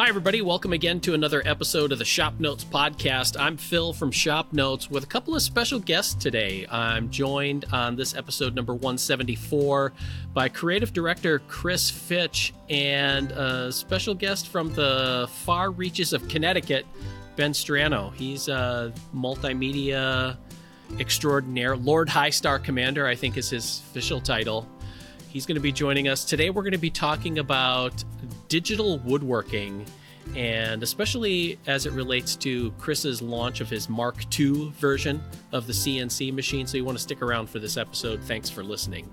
Hi, everybody. Welcome again to another episode of the Shop Notes podcast. I'm Phil from Shop Notes with a couple of special guests today. I'm joined on this episode number 174 by creative director Chris Fitch and a special guest from the far reaches of Connecticut, Ben Strano. He's a multimedia extraordinaire, Lord High Star Commander, I think is his official title. He's going to be joining us. Today, we're going to be talking about digital woodworking, and especially as it relates to Chris's launch of his Mark II version of the CNC machine. So, you want to stick around for this episode. Thanks for listening.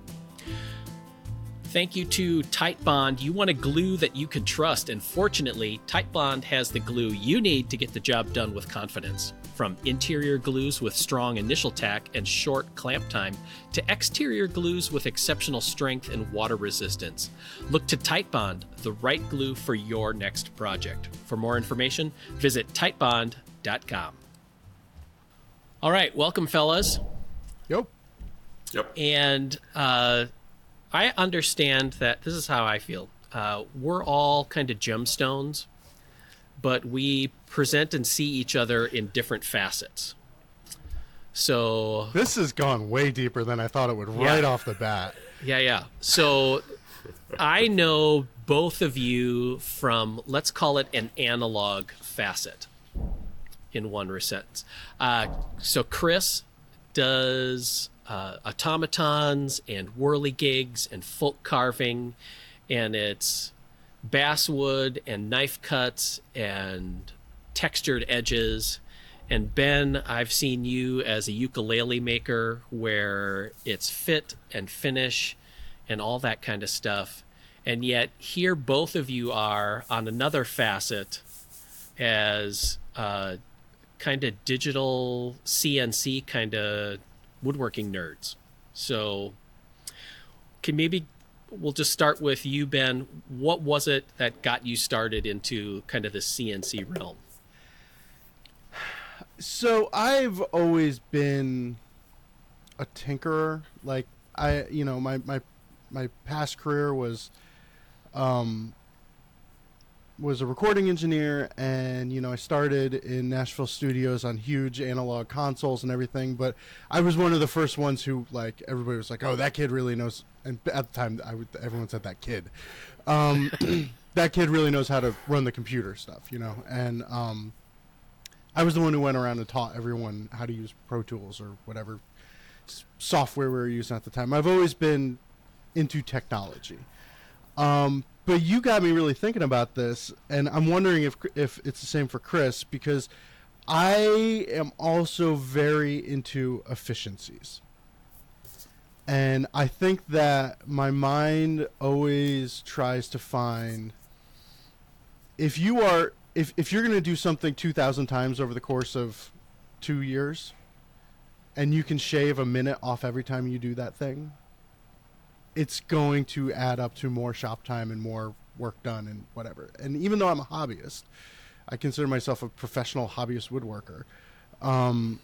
Thank you to Titebond. You want a glue that you can trust, and fortunately, Titebond has the glue you need to get the job done with confidence. From interior glues with strong initial tack and short clamp time to exterior glues with exceptional strength and water resistance. Look to Titebond, the right glue for your next project. For more information, visit titebond.com. All right, welcome, fellas. Yep. Yep. And uh, I understand that this is how I feel. Uh, we're all kind of gemstones but we present and see each other in different facets. So this has gone way deeper than I thought it would right off the bat. Yeah, yeah. So I know both of you from let's call it an analog facet in one sense. Uh, so Chris does uh, automatons and whirligigs and folk carving, and it's basswood and knife cuts and textured edges. And Ben, I've seen you as a ukulele maker where it's fit and finish and all that kind of stuff. And yet, here both of you are on another facet as uh, kind of digital CNC kind of woodworking nerds. So, can maybe we'll just start with you, Ben. What was it that got you started into kind of the CNC realm? So I've always been a tinkerer. Like I, you know, my my my past career was um was a recording engineer and you know I started in Nashville studios on huge analog consoles and everything but I was one of the first ones who like everybody was like oh that kid really knows and at the time I would everyone said that kid. Um, that kid really knows how to run the computer stuff you know and um, I was the one who went around and taught everyone how to use Pro Tools or whatever software we were using at the time. I've always been into technology. Um, but you got me really thinking about this, and I'm wondering if if it's the same for Chris because I am also very into efficiencies. And I think that my mind always tries to find if you are if if you're going to do something 2000 times over the course of 2 years and you can shave a minute off every time you do that thing, it's going to add up to more shop time and more work done and whatever. And even though I'm a hobbyist, I consider myself a professional hobbyist woodworker. Um,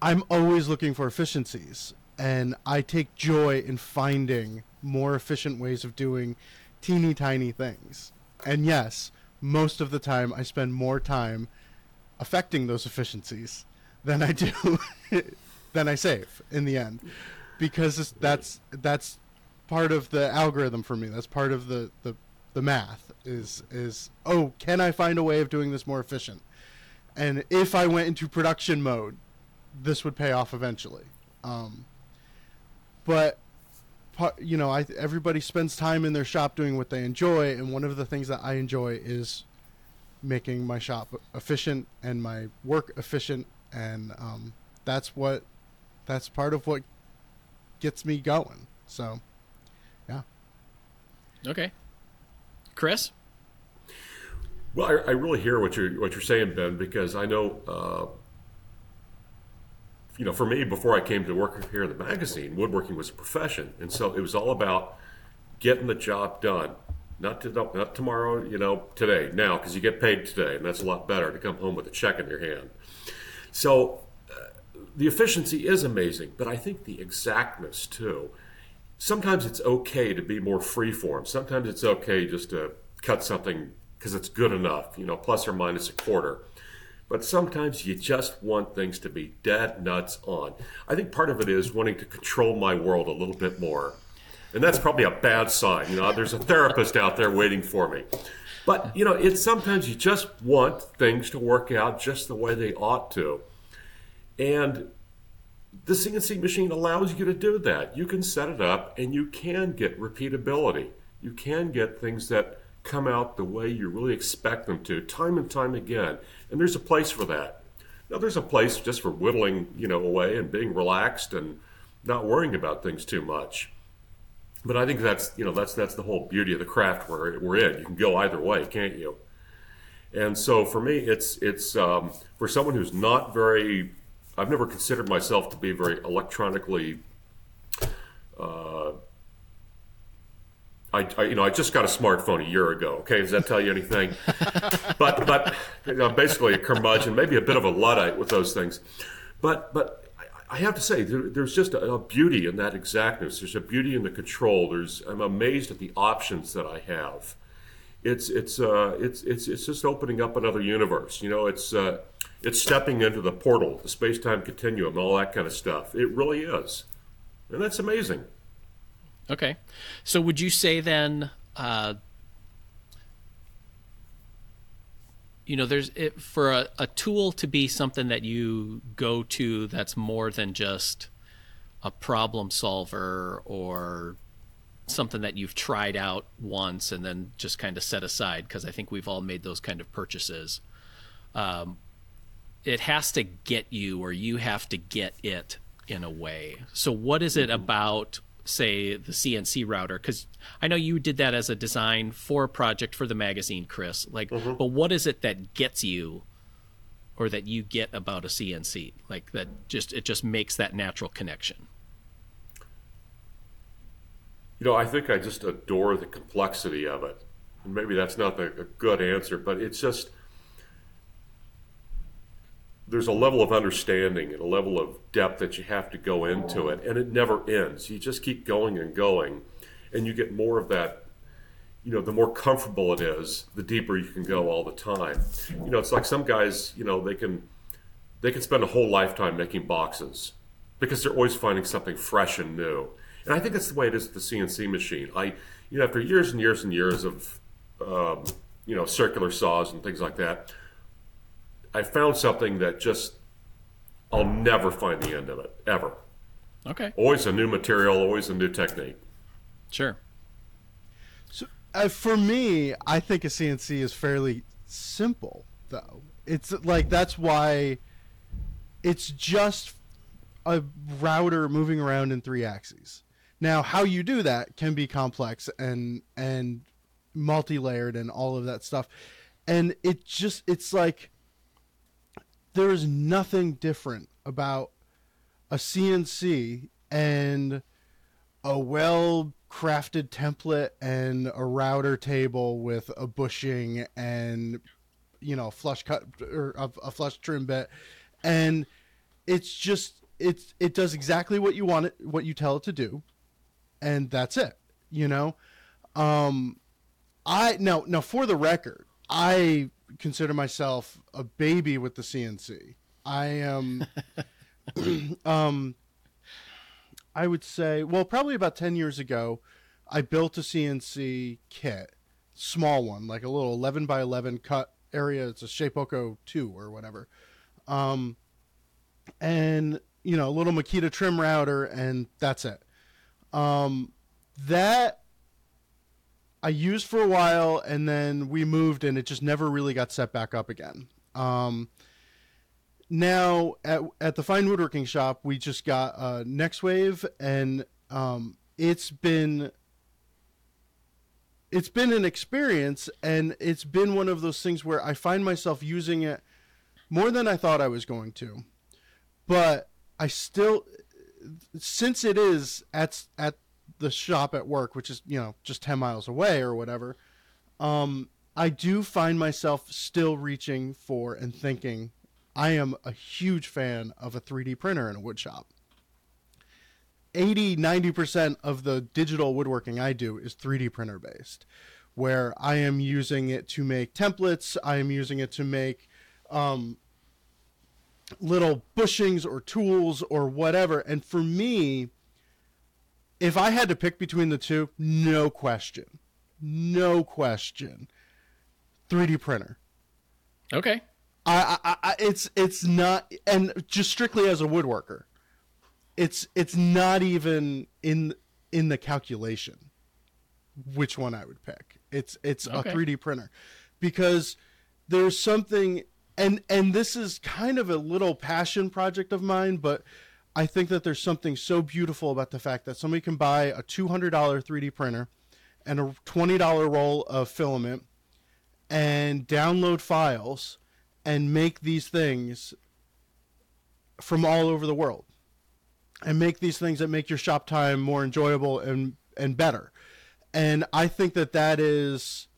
I'm always looking for efficiencies, and I take joy in finding more efficient ways of doing teeny tiny things. And yes, most of the time I spend more time affecting those efficiencies than I do than I save in the end because that's that's part of the algorithm for me. That's part of the, the the math is is oh can I find a way of doing this more efficient? And if I went into production mode, this would pay off eventually. Um, but you know, I everybody spends time in their shop doing what they enjoy, and one of the things that I enjoy is making my shop efficient and my work efficient, and um, that's what that's part of what gets me going. So, yeah. Okay. Chris. Well, I, I, really hear what you're what you're saying, Ben, because I know, uh, you know, for me, before I came to work here in the magazine, woodworking was a profession, and so it was all about getting the job done. Not to, not tomorrow, you know, today, now, because you get paid today, and that's a lot better to come home with a check in your hand. So the efficiency is amazing, but I think the exactness too. Sometimes it's okay to be more freeform. Sometimes it's okay just to cut something because it's good enough, you know, plus or minus a quarter. But sometimes you just want things to be dead nuts on. I think part of it is wanting to control my world a little bit more. And that's probably a bad sign. You know, there's a therapist out there waiting for me. But, you know, it's sometimes you just want things to work out just the way they ought to. And the CNC machine allows you to do that. You can set it up and you can get repeatability. You can get things that come out the way you really expect them to, time and time again. And there's a place for that. Now, there's a place just for whittling, you know, away and being relaxed and not worrying about things too much. But I think that's, you know, that's that's the whole beauty of the craft we're, we're in. You can go either way, can't you? And so for me, it's it's um, for someone who's not very I've never considered myself to be very electronically. Uh, I, I, you know I just got a smartphone a year ago. Okay, does that tell you anything? but but you know, basically a curmudgeon, maybe a bit of a luddite with those things. But but I have to say there, there's just a, a, beauty in that exactness. There's a beauty in the control. There's I'm amazed at the options that I have. It's it's uh, it's it's it's just opening up another universe. You know, it's uh, it's stepping into the portal, the space time continuum, all that kind of stuff. It really is. And that's amazing. Okay. So would you say then, uh, you know, there's it, for a, a tool to be something that you go to that's more than just a problem solver or something that you've tried out once and then just kind of set aside because I think we've all made those kind of purchases. Um, it has to get you or you have to get it in a way. So what is it about say the CNC router cuz I know you did that as a design for a project for the magazine Chris like mm-hmm. but what is it that gets you or that you get about a CNC like that just it just makes that natural connection You know, I think I just adore the complexity of it. And maybe that's not the, a good answer, but it's just there's a level of understanding and a level of depth that you have to go into it, and it never ends. You just keep going and going, and you get more of that. You know, the more comfortable it is, the deeper you can go all the time. You know, it's like some guys. You know, they can they can spend a whole lifetime making boxes because they're always finding something fresh and new. And I think that's the way it is with the CNC machine. I, you know, after years and years and years of, um, you know, circular saws and things like that, I found something that just I'll never find the end of it ever. Okay. Always a new material, always a new technique. Sure. So uh, for me, I think a CNC is fairly simple, though. It's like that's why it's just a router moving around in three axes. Now, how you do that can be complex and and multi-layered and all of that stuff. And it just it's like there is nothing different about a CNC and a well crafted template and a router table with a bushing and you know flush cut or a, a flush trim bit. And it's just it's it does exactly what you want it what you tell it to do and that's it you know? Um i now now for the record i consider myself a baby with the cnc i am um i would say well probably about 10 years ago i built a cnc kit small one like a little 11 by 11 cut area. It's a shapeoko 2 or whatever. Um and you know a little makita trim router and that's it. Um, that I used for a while, and then we moved, and it just never really got set back up again. Um, now at at the fine woodworking shop, we just got uh, Next Wave, and um, it's been it's been an experience, and it's been one of those things where I find myself using it more than I thought I was going to, but I still since it is at at the shop at work, which is you know just ten miles away or whatever, um, I do find myself still reaching for and thinking. I am a huge fan of a 3D printer in a wood shop. 80 90% of the digital woodworking I do is 3D printer based. where I am using it to make templates, I am using it to make um, little bushings or tools or whatever. And for me, if I had to pick between the two, no question, no question, 3D printer. Okay. I, I, I, it's it's not, and just strictly as a woodworker, it's it's not even in in the calculation which one I would pick. It's it's Okay. a 3D printer because there's something and and this is kind of a little passion project of mine, but I think that there's something so beautiful about the fact that somebody can buy a $200 3D printer and a $20 roll of filament and download files and make these things from all over the world and make these things that make your shop time more enjoyable and and better. And i think that that is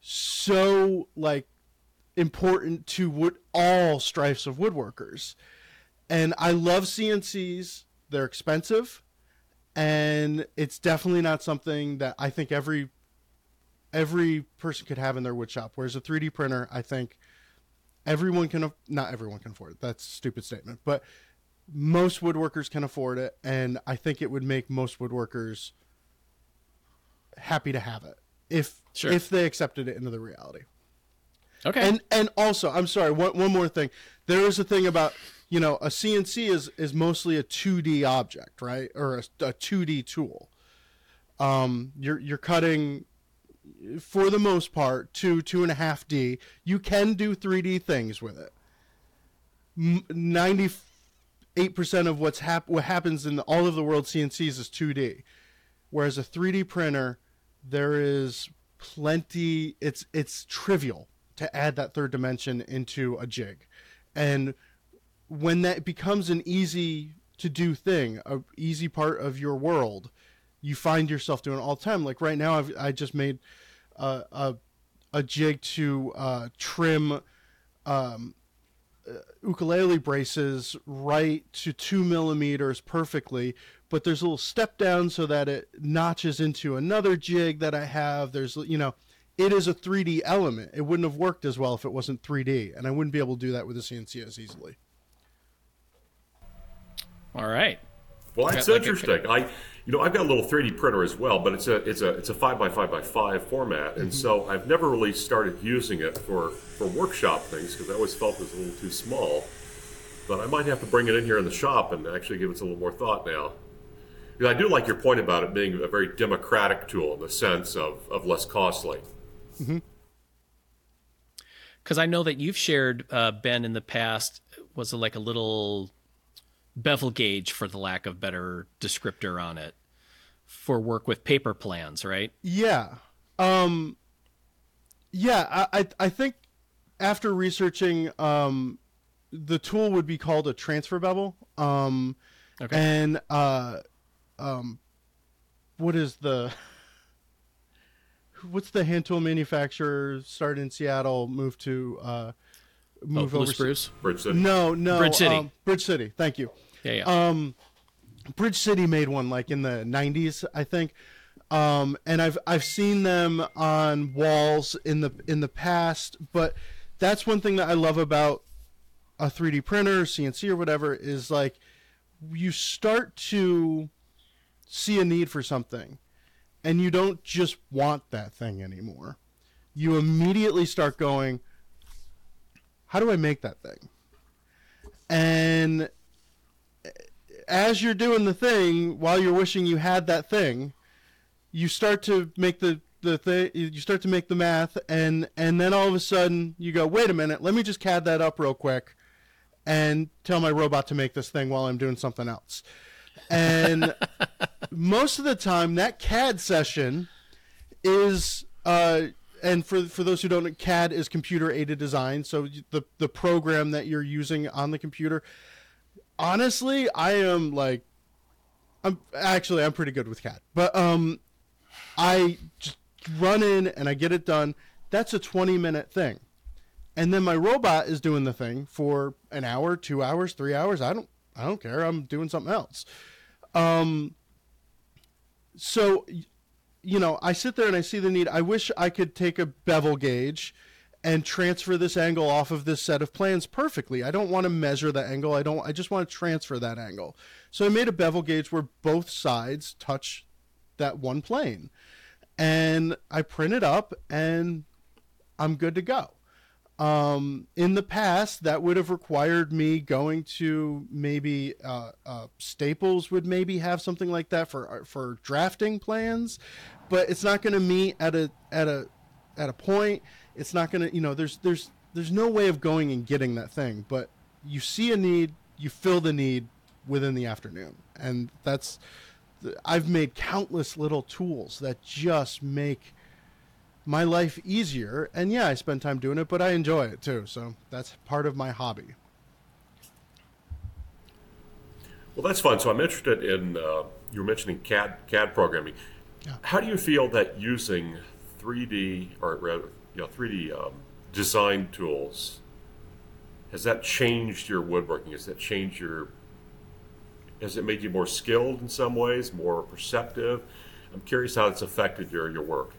so like important to all stripes of woodworkers and i love cncs they're expensive. And it's definitely not something that i think every every person could have in their wood shop. Whereas a 3d printer i think everyone can not everyone can afford it. That's a stupid statement. But most woodworkers can afford it. And i think it would make most woodworkers happy to have it if Sure. if they accepted it into the reality. Okay. and and also i'm sorry one, one more thing. There is a thing about you know a cnc is is mostly a 2d object right? Or a, a 2d tool. Um you're you're cutting for the most part two two and a half d. You can do 3d things with it. 98% of what's hap- what happens in all of the world cncs is 2d whereas a 3d printer there is plenty it's it's trivial to add that third dimension into a jig. And when that becomes an easy to do thing a easy part of your world you find yourself doing all the time. Like right now I've, i just made a, a, a jig to uh, trim um, uh, ukulele braces right to two millimeters perfectly but there's a little step down so that it notches into another jig that i have. There's you know it is a 3d element. It wouldn't have worked as well if it wasn't 3d and i wouldn't be able to do that with a cnc as easily All right. Well, that's like interesting. I, you know, I've got a little 3D printer as well, but it's a it's a it's a five by five by five format, and so I've never really started using it for for workshop things because I always felt it was a little too small. But I might have to bring it in here in the shop and actually give it a little more thought now. Because I do like your point about it being a very democratic tool in the sense of, of less costly. Because I know that you've shared uh, Ben in the past was it like a little bevel gauge, for the lack of better descriptor on it, for work with paper plans, right? Yeah. Um yeah, I I, I think after researching um the tool would be called a transfer bevel. Um Okay. and uh um what is the what's the hand tool manufacturer started in Seattle moved to uh oh, move blue over spruce. Bridge City. No, no. Bridge City. um, Bridge City. Thank you. Yeah, yeah. Um, Bridge City made one like in the '90s, I think. Um, and I've I've seen them on walls in the in the past, but that's one thing that I love about a 3D printer, CNC or whatever is like you start to see a need for something and you don't just want that thing anymore. You immediately start going, how do I make that thing? And as you're doing the thing, while you're wishing you had that thing, you start to make the the thing. You start to make the math, and and then all of a sudden you go, wait a minute, let me just CAD that up real quick, and tell my robot to make this thing while I'm doing something else. And most of the time, that CAD session is uh, and for for those who don't know, CAD is computer aided design. So the the program that you're using on the computer. Honestly, I am like, I'm actually I'm pretty good with CAD, but um, I just run in and I get it done. That's a 20 minute thing, and then my robot is doing the thing for an hour, two hours, three hours. I don't I don't care. I'm doing something else. Um, so you know, I sit there and I see the need. I wish I could take a bevel gauge and transfer this angle off of this set of plans perfectly. I don't want to measure the angle. I don't I just want to transfer that angle. So I made a bevel gauge where both sides touch that one plane. And I print it up and I'm good to go. Um, in the past, that would have required me going to maybe uh, uh, Staples would maybe have something like that for for drafting plans, but it's not going to meet at a at a at a point. It's not going to you know there's there's there's no way of going and getting that thing. But you see a need, you fill the need within the afternoon, and that's I've made countless little tools that just make my life easier. And yeah, I spend time doing it, but I enjoy it too. So that's part of my hobby. Well, that's fun. So I'm interested in uh, you were mentioning CAD CAD programming. Yeah. How do you feel that using 3D or rather, you know, 3D um, design tools has that changed your woodworking? Has that changed your has it made you more skilled in some ways, more perceptive? I'm curious how it's affected your, your work.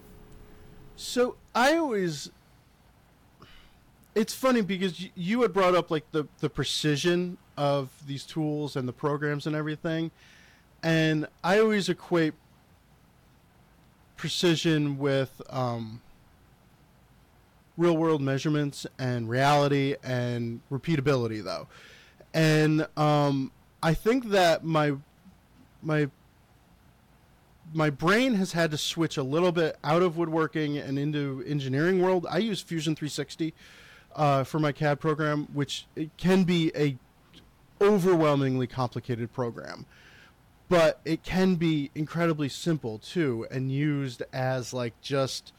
So I always, it's funny because you had brought up like the the precision of these tools and the programs and everything, and I always equate precision with um, real world measurements and reality and repeatability though, and um, I think that my my my brain has had to switch a little bit out of woodworking and into engineering world. I use Fusion 360 uh, for my CAD program, which can be a overwhelmingly complicated program, but it can be incredibly simple too, and used as like just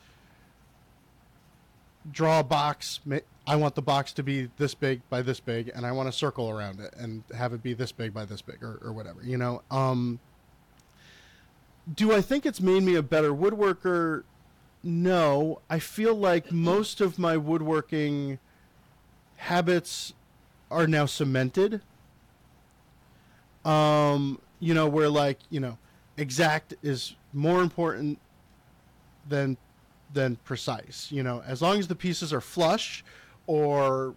draw a box. I want the box to be this big by this big, and I want a circle around it and have it be this big by this big, or, or whatever. You know. Um, do I think it's made me a better woodworker? No. I feel like most of my woodworking habits are now cemented. Um, you know, where like, you know, exact is more important than than precise. You know, as long as the pieces are flush or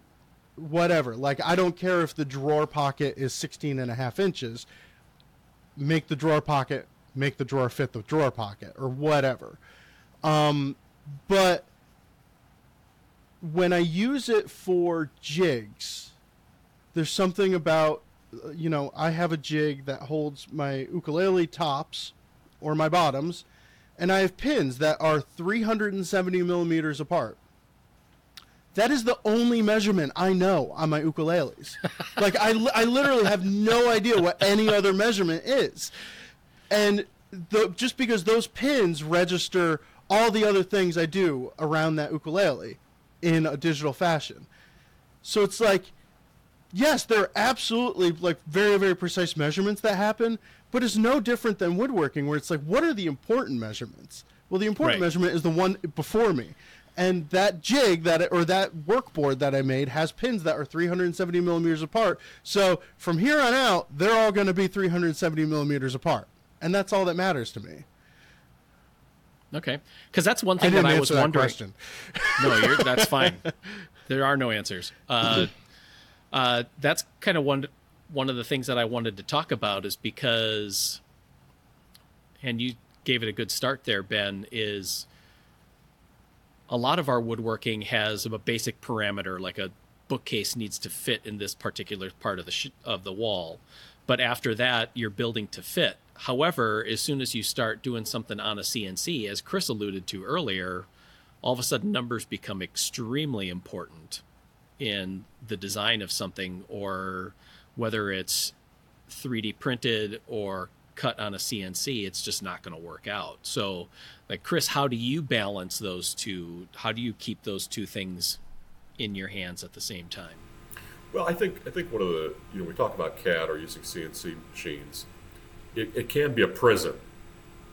whatever. Like I don't care if the drawer pocket is 16 and a half inches. Make the drawer pocket make the drawer fit the drawer pocket or whatever. Um, but when I use it for jigs, there's something about, you know, I have a jig that holds my ukulele tops or my bottoms, and I have pins that are 370 millimeters apart. That is the only measurement I know on my ukuleles. like I, I literally have no idea what any other measurement is and the just because those pins register all the other things I do around that ukulele in a digital fashion. So it's like yes, there are absolutely like very very precise measurements that happen, but it's no different than woodworking where it's like what are the important measurements? Well, the important right. measurement is the one before me. And that jig that or that workboard that I made has pins that are 370 millimeters apart. So from here on out, they're all going to be 370 millimeters apart and that's all that matters to me. Okay, because that's one thing I that I was wondering. Question. no, that's fine. There are no answers. Uh, uh, that's kind of one one of the things that I wanted to talk about is because, and you gave it a good start there, Ben. Is a lot of our woodworking has a basic parameter, like a bookcase needs to fit in this particular part of the sh- of the wall, but after that, you're building to fit. However, as soon as you start doing something on a CNC, as Chris alluded to earlier, all of a sudden numbers become extremely important in the design of something, or whether it's 3D printed or cut on a CNC, it's just not going to work out. So, like Chris, how do you balance those two? How do you keep those two things in your hands at the same time? Well, I think I think one of the you know we talk about CAD or using CNC machines it, it can be a prison.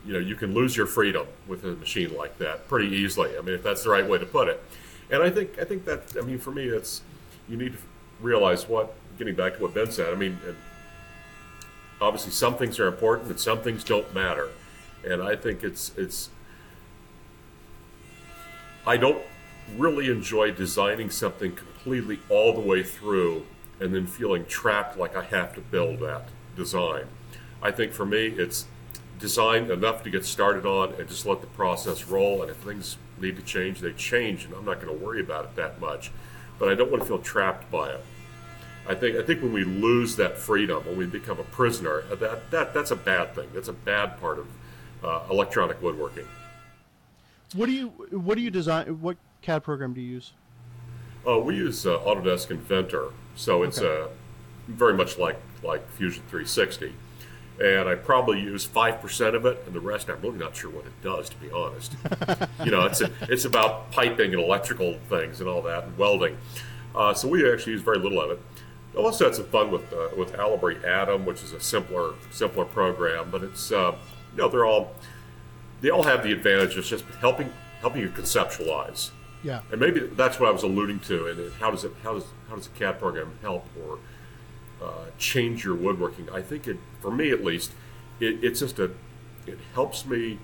You know, you can lose your freedom with a machine like that pretty easily. I mean, if that's the right way to put it. And I think I think that I mean for me, it's you need to realize what getting back to what Ben said. I mean, obviously some things are important and some things don't matter. And I think it's it's I don't really enjoy designing something completely all the way through and then feeling trapped like I have to build that design. I think for me, it's design enough to get started on and just let the process roll. And if things need to change, they change, and I'm not going to worry about it that much. But I don't want to feel trapped by it. I think I think when we lose that freedom, when we become a prisoner, that, that that's a bad thing. That's a bad part of uh, electronic woodworking. What do you what do you design? What CAD program do you use? Uh, we use uh, Autodesk Inventor, so it's Okay. uh, very much like like Fusion 360. And I probably use five percent of it, and the rest I'm really not sure what it does, to be honest. you know, it's a, it's about piping and electrical things and all that, and welding. Uh, so we actually use very little of it. I also had some fun with uh, with Alibre Atom, which is a simpler simpler program, but it's uh, you know they're all they all have the advantage of just helping helping you conceptualize. Yeah. And maybe that's what I was alluding to. And how does it how does how does a CAD program help or uh, change your woodworking? I think it, for me at least, it, it's just a it helps me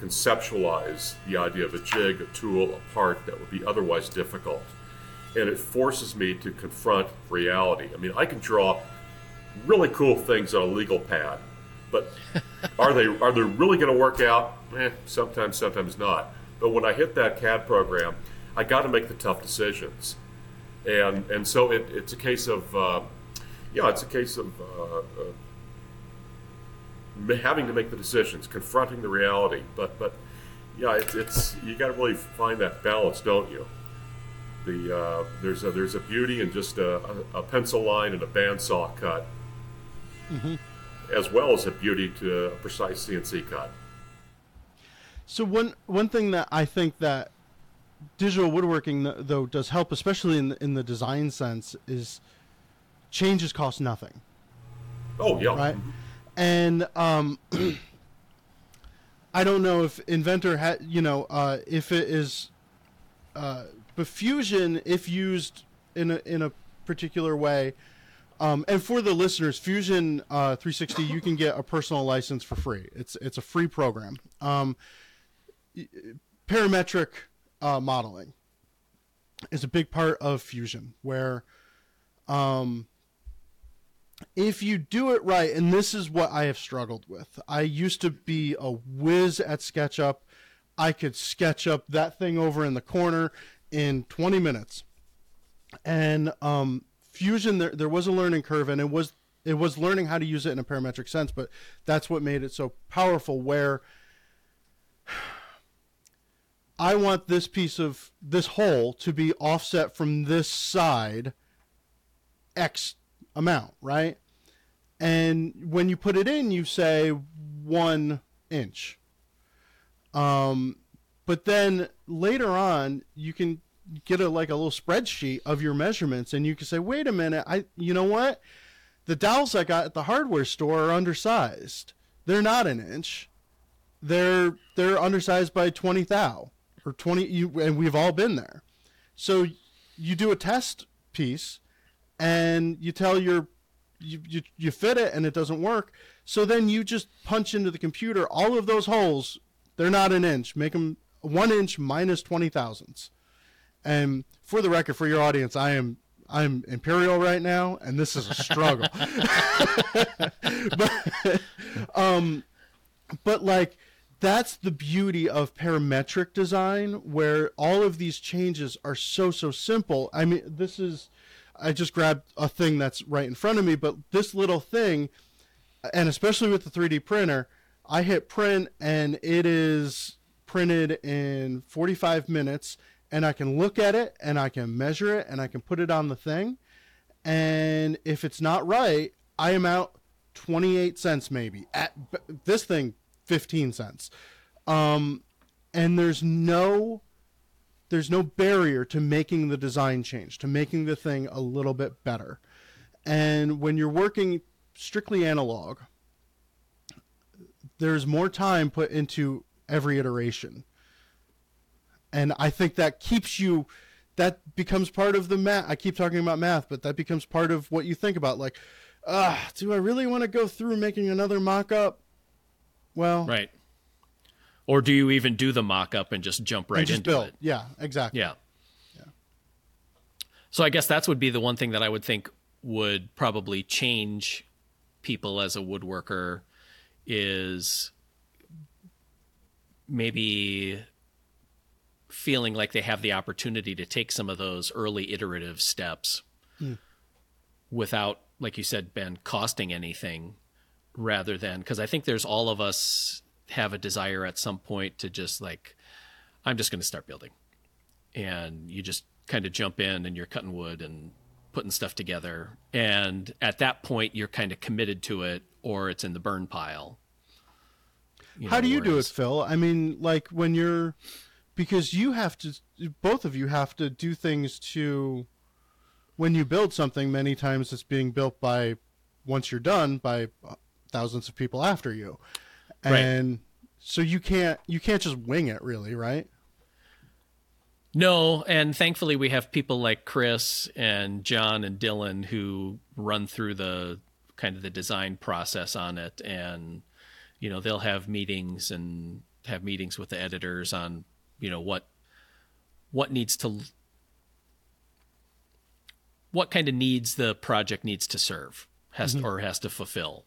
conceptualize the idea of a jig, a tool, a part that would be otherwise difficult, and it forces me to confront reality. I mean, I can draw really cool things on a legal pad, but are they are they really going to work out? Eh, sometimes, sometimes not. But when I hit that CAD program, I got to make the tough decisions, and and so it, it's a case of uh, yeah, it's a case of uh, uh, having to make the decisions, confronting the reality. But but yeah, it's, it's you got to really find that balance, don't you? The uh, there's a there's a beauty in just a, a, pencil line and a bandsaw cut, as well as a beauty to a precise CNC cut. So one one thing that I think that digital woodworking though does help, especially in the, in the design sense, is changes cost nothing, Oh yeah, right? And um, I don't know if Inventor had you know uh, if it is, uh, but Fusion if used in a in a particular way. Um, and for the listeners, Fusion uh, 360, you can get a personal license for free. It's it's a free program. Um, parametric uh, modeling is a big part of Fusion, where um, if you do it right, and this is what I have struggled with. I used to be a whiz at SketchUp. I could sketch up that thing over in the corner in 20 minutes. And um, Fusion, there, there was a learning curve, and it was it was learning how to use it in a parametric sense. But that's what made it so powerful. Where I want this piece of this hole to be offset from this side X amount, right? And when you put it in, you say one inch. Um, but then later on, you can get a like a little spreadsheet of your measurements, and you can say, wait a minute, I you know what? The dowels I got at the hardware store are undersized. They're not an inch. They're they're undersized by twenty thou or twenty. You and we've all been there. So you do a test piece, and you tell your you, you you fit it and it doesn't work. So then you just punch into the computer all of those holes. They're not an inch. Make them one inch minus twenty thousandths. And for the record, for your audience, I am I'm imperial right now, and this is a struggle. but um, but like that's the beauty of parametric design, where all of these changes are so so simple. I mean, this is I just grabbed a thing that's right in front of me, but this little thing, and especially with the 3D printer, I hit print and it is printed in 45 minutes and I can look at it and I can measure it and I can put it on the thing. And if it's not right, I am out 28 cents maybe. At this thing 15 cents. Um and there's no there's no barrier to making the design change, to making the thing a little bit better. And when you're working strictly analog, there's more time put into every iteration. And I think that keeps you that becomes part of the math. I keep talking about math, but that becomes part of what you think about like, ah, do I really want to go through making another mock-up? Well, Right. Or do you even do the mock up and just jump right just into build. it? Yeah, exactly. Yeah. So I guess that's would be the one thing that I would think would probably change people as a woodworker is maybe feeling like they have the opportunity to take some of those early iterative steps hmm. without like you said Ben costing anything rather than because I think there's all of us have a desire at some point to just like I'm just going to start building and you just kind of jump in and you're cutting wood and putting stuff together and at that point you're kind of committed to it or it's in the burn pile You How know, do you do it, Phil? I mean, like when you're because you have to both of you have to do things to when you build something many times it's being built by once you're done by uh, thousands of people after you. Right. So you can't you can't just wing it really, right? No, and thankfully we have people like Chris and John and Dylan who run through the kind of the design process on it and you know, they'll have meetings and have meetings with the editors on, you know, what what needs to what kind of needs the project needs to serve has mm-hmm. or has to fulfill.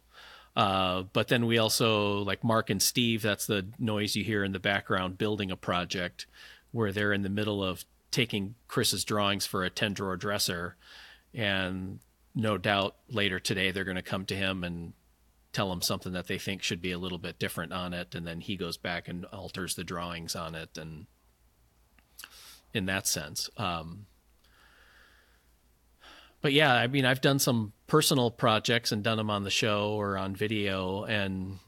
Uh, but then we also like Mark and Steve. That's the noise you hear in the background building a project where they're in the middle of taking Chris's drawings for a ten drawer dresser, and no doubt later today they're going to come to him and tell him something that they think should be a little bit different on it, and then he goes back and alters the drawings on it, and in that sense. Um, but yeah, I mean, I've done some personal projects and done them on the show or on video, and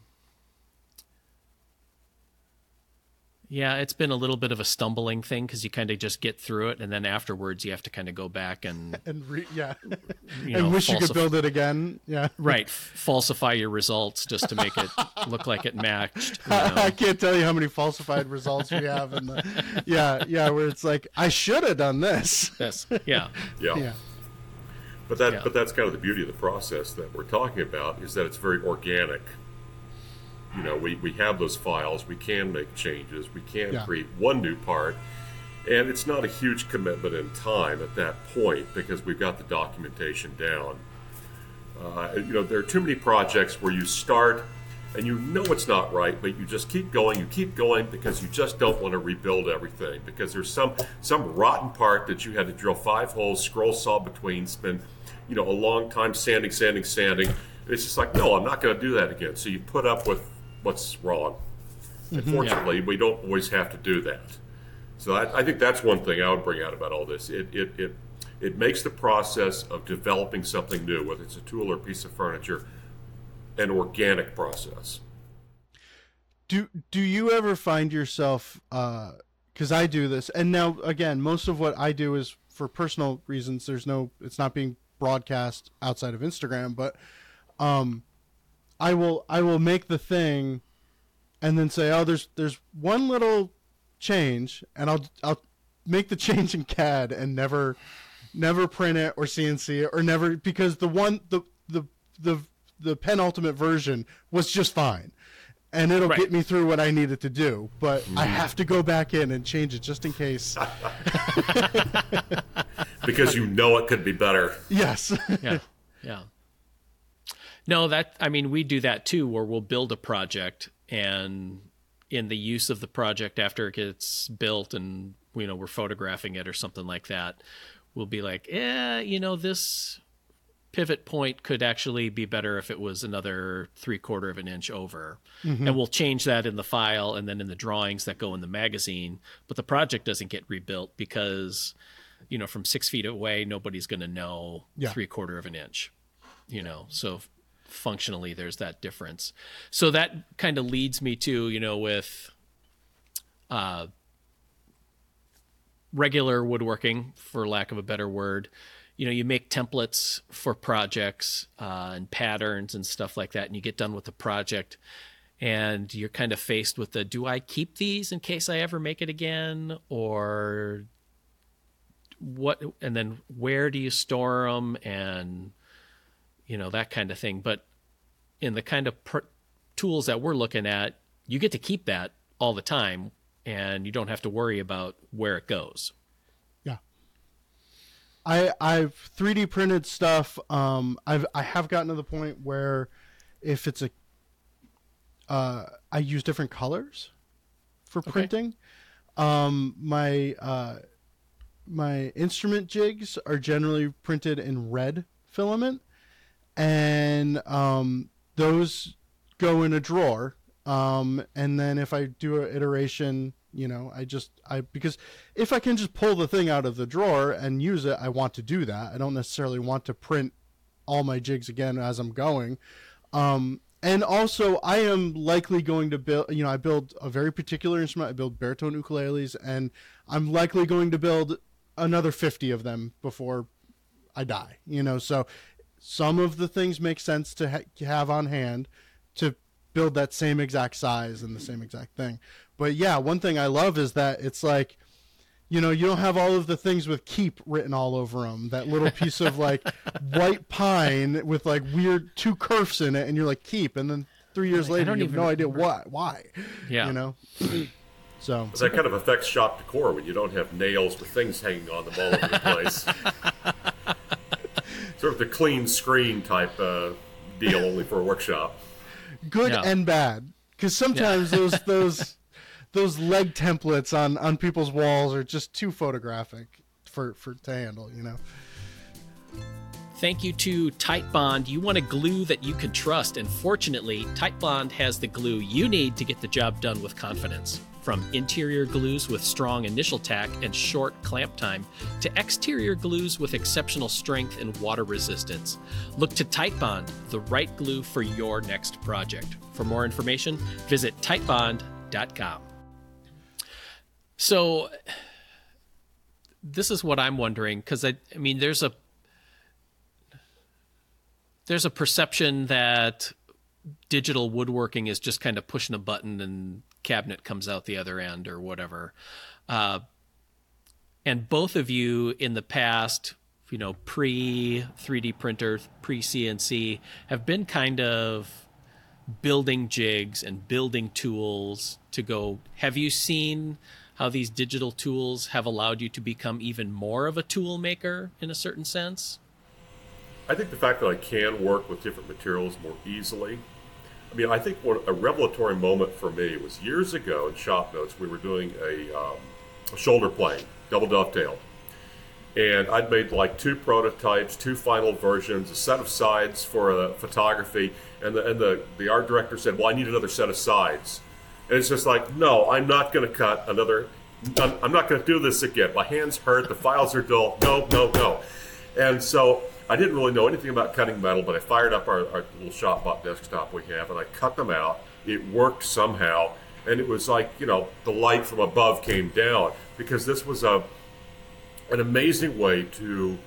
yeah, it's been a little bit of a stumbling thing because you kind of just get through it, and then afterwards you have to kind of go back and And re- yeah. you and know, wish you could build it again. Yeah. right falsify your results just to make it look like it matched. you know. I can't tell you how many falsified results we have in the Yeah, yeah, where it's like I should have done this. Yes, yeah, Yeah. Yeah. But that Yeah. but that's kind of the beauty of the process that we're talking about is that it's very organic. You know, we, we have those files, we can make changes, we can Yeah. create one new part, and it's not a huge commitment in time at that point because we've got the documentation down. Uh, you know, there are too many projects where you start and you know it's not right, but you just keep going, you keep going because you just don't want to rebuild everything because there's some some rotten part that you had to drill five holes, scroll saw between, spend you know a long time sanding, sanding, sanding. It's just like no, I'm not going to do that again. So you put up with what's wrong. Mm-hmm. Unfortunately, we don't always have to do that. So I, I think that's one thing I would bring out about all this. It, it, it, it makes the process of developing something new, whether it's a tool or a piece of furniture, an organic process. Do do you ever find yourself uh cuz I do this and now again most of what I do is for personal reasons there's no it's not being broadcast outside of Instagram but um I will I will make the thing and then say oh there's there's one little change and I'll I'll make the change in CAD and never never print it or CNC it or never because the one the the the the penultimate version was just fine and it'll Right. get me through what I needed to do but I mm-hmm. have to go back in and change it just in case Because you know it could be better. yes yeah, yeah. No, that I mean, we do that too, where we'll build a project and in the use of the project after it gets built and you know we're photographing it or something like that, we'll be like, yeah, you know, this pivot point could actually be better if it was another three quarter of an inch over. And we'll change that in the file and then in the drawings that go in the magazine. But the project doesn't get rebuilt because, you know, from six feet away, nobody's going to know Yeah. three quarter of an inch, you know, so functionally there's that difference. So that kind of leads me to, you know, with, uh, regular woodworking, for lack of a better word. You know, you make templates for projects uh, and patterns and stuff like that, and you get done with the project, and you're kind of faced with the do I keep these in case I ever make it again? Or what? And then where do you store them? And, you know, that kind of thing. But in the kind of tools that we're looking at, you get to keep that all the time and you don't have to worry about where it goes. I I've 3D printed stuff. Um, I've I have gotten to the point where if it's a uh, I use different colors for Okay. printing. Um, my uh, my instrument jigs are generally printed in red filament, and um, those go in a drawer. Um, and then if I do an iteration, you know, I just I because if I can just pull the thing out of the drawer and use it, I want to do that. I don't necessarily want to print all my jigs again as I'm going. Um, and also, I am likely going to build. You know, I build a very particular instrument. I build baritone ukuleles, and I'm likely going to build another 50 of them before I die. You know, so some of the things make sense to ha- have on hand to build that same exact size and the same exact thing. But yeah, one thing I love is that it's like, you know, you don't have all of the things with keep written all over them. That little piece of like white pine with like weird two curves in it, and you're like keep, and then three years Like, I later don't you have even no idea what, why. Why? Yeah. You know. So that kind of affects shop decor when you don't have nails with things hanging on them all over the place. sort of the clean screen type uh, deal, only for a workshop. good Yeah. and bad because sometimes those those those leg templates on on people's walls are just too photographic for for to handle you know Thank you to Titebond. You want a glue that you can trust, and fortunately, Titebond has the glue you need to get the job done with confidence. From interior glues with strong initial tack and short clamp time to exterior glues with exceptional strength and water resistance. Look to Titebond, the right glue for your next project. For more information, visit titebond.com. So, this is what I'm wondering because I, I mean, there's a there's a perception that digital woodworking is just kind of pushing a button and cabinet comes out the other end or whatever. Uh, and both of you in the past, you know, pre 3D printer, pre CNC, have been kind of building jigs and building tools to go. Have you seen how these digital tools have allowed you to become even more of a tool maker in a certain sense? I think the fact that I can work with different materials more easily. I mean, I think what a revelatory moment for me was years ago in Shop Notes. We were doing a, um, a shoulder plane, double dovetailed, and I'd made like two prototypes, two final versions, a set of sides for uh, photography, and the and the the art director said, "Well, I need another set of sides," and it's just like, no, I'm not going to cut another. I'm, not going to do this again. My hands hurt. The files are dull. No, no, no. And so I didn't really know anything about cutting metal, but I fired up our, our little ShopBot desktop we have, and I cut them out. It worked somehow, and it was like you know the light from above came down because this was a an amazing way to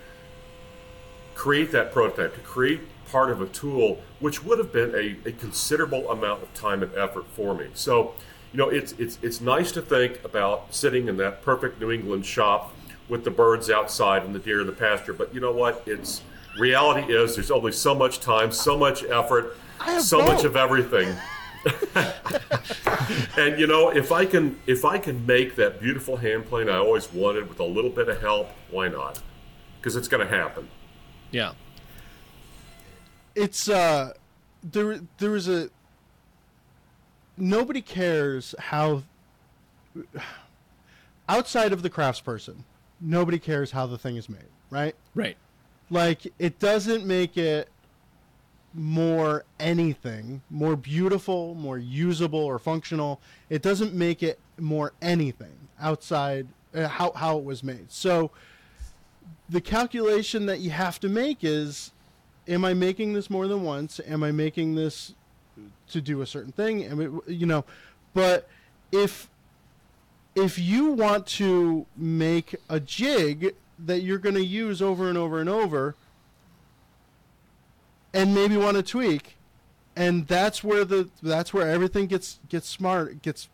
create that prototype, to create part of a tool which would have been a, a considerable amount of time and effort for me. So, you know, it's it's it's nice to think about sitting in that perfect New England shop with the birds outside and the deer in the pasture. But you know what? It's reality is there's only so much time, so much effort, have so much of everything. and you know, if I can if I can make that beautiful hand plane I always wanted with a little bit of help, why not? Because it's going to happen. Yeah. It's uh there there was a nobody cares how outside of the craftsperson nobody cares how the thing is made right? Right. like it doesn't make it more anything more beautiful more usable or functional. It doesn't make it more anything outside uh, how, how it was made. So the calculation that you have to make is am i making this more than once? Am i making this to do a certain thing? I, you know but if if you want to make a jig that you're going to use over and over and over and maybe want to tweak and that's where the that's where everything gets gets smart gets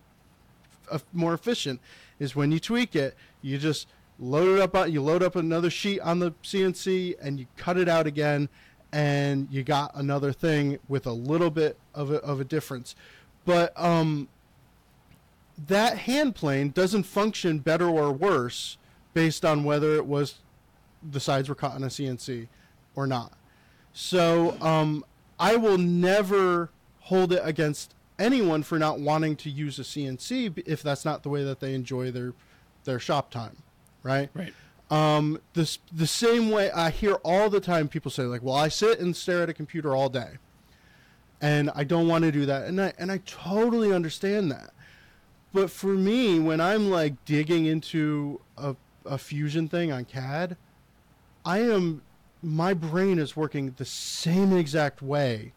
more efficient is when you tweak it you just load it up you load up another sheet on the CNC and you cut it out again and you got another thing with a little bit of a, of a difference but um that hand plane doesn't function better or worse based on whether it was the sides were caught on a CNC or not. So um, I will never hold it against anyone for not wanting to use a CNC if that's not the way that they enjoy their their shop time, right? Right. Um, the same way I hear all the time people say like, "Well, I sit and stare at a computer all day, and I don't want to do that," and I and I totally understand that. But for me, when I'm like digging into a, a fusion thing on CAD, I am my brain is working the same exact way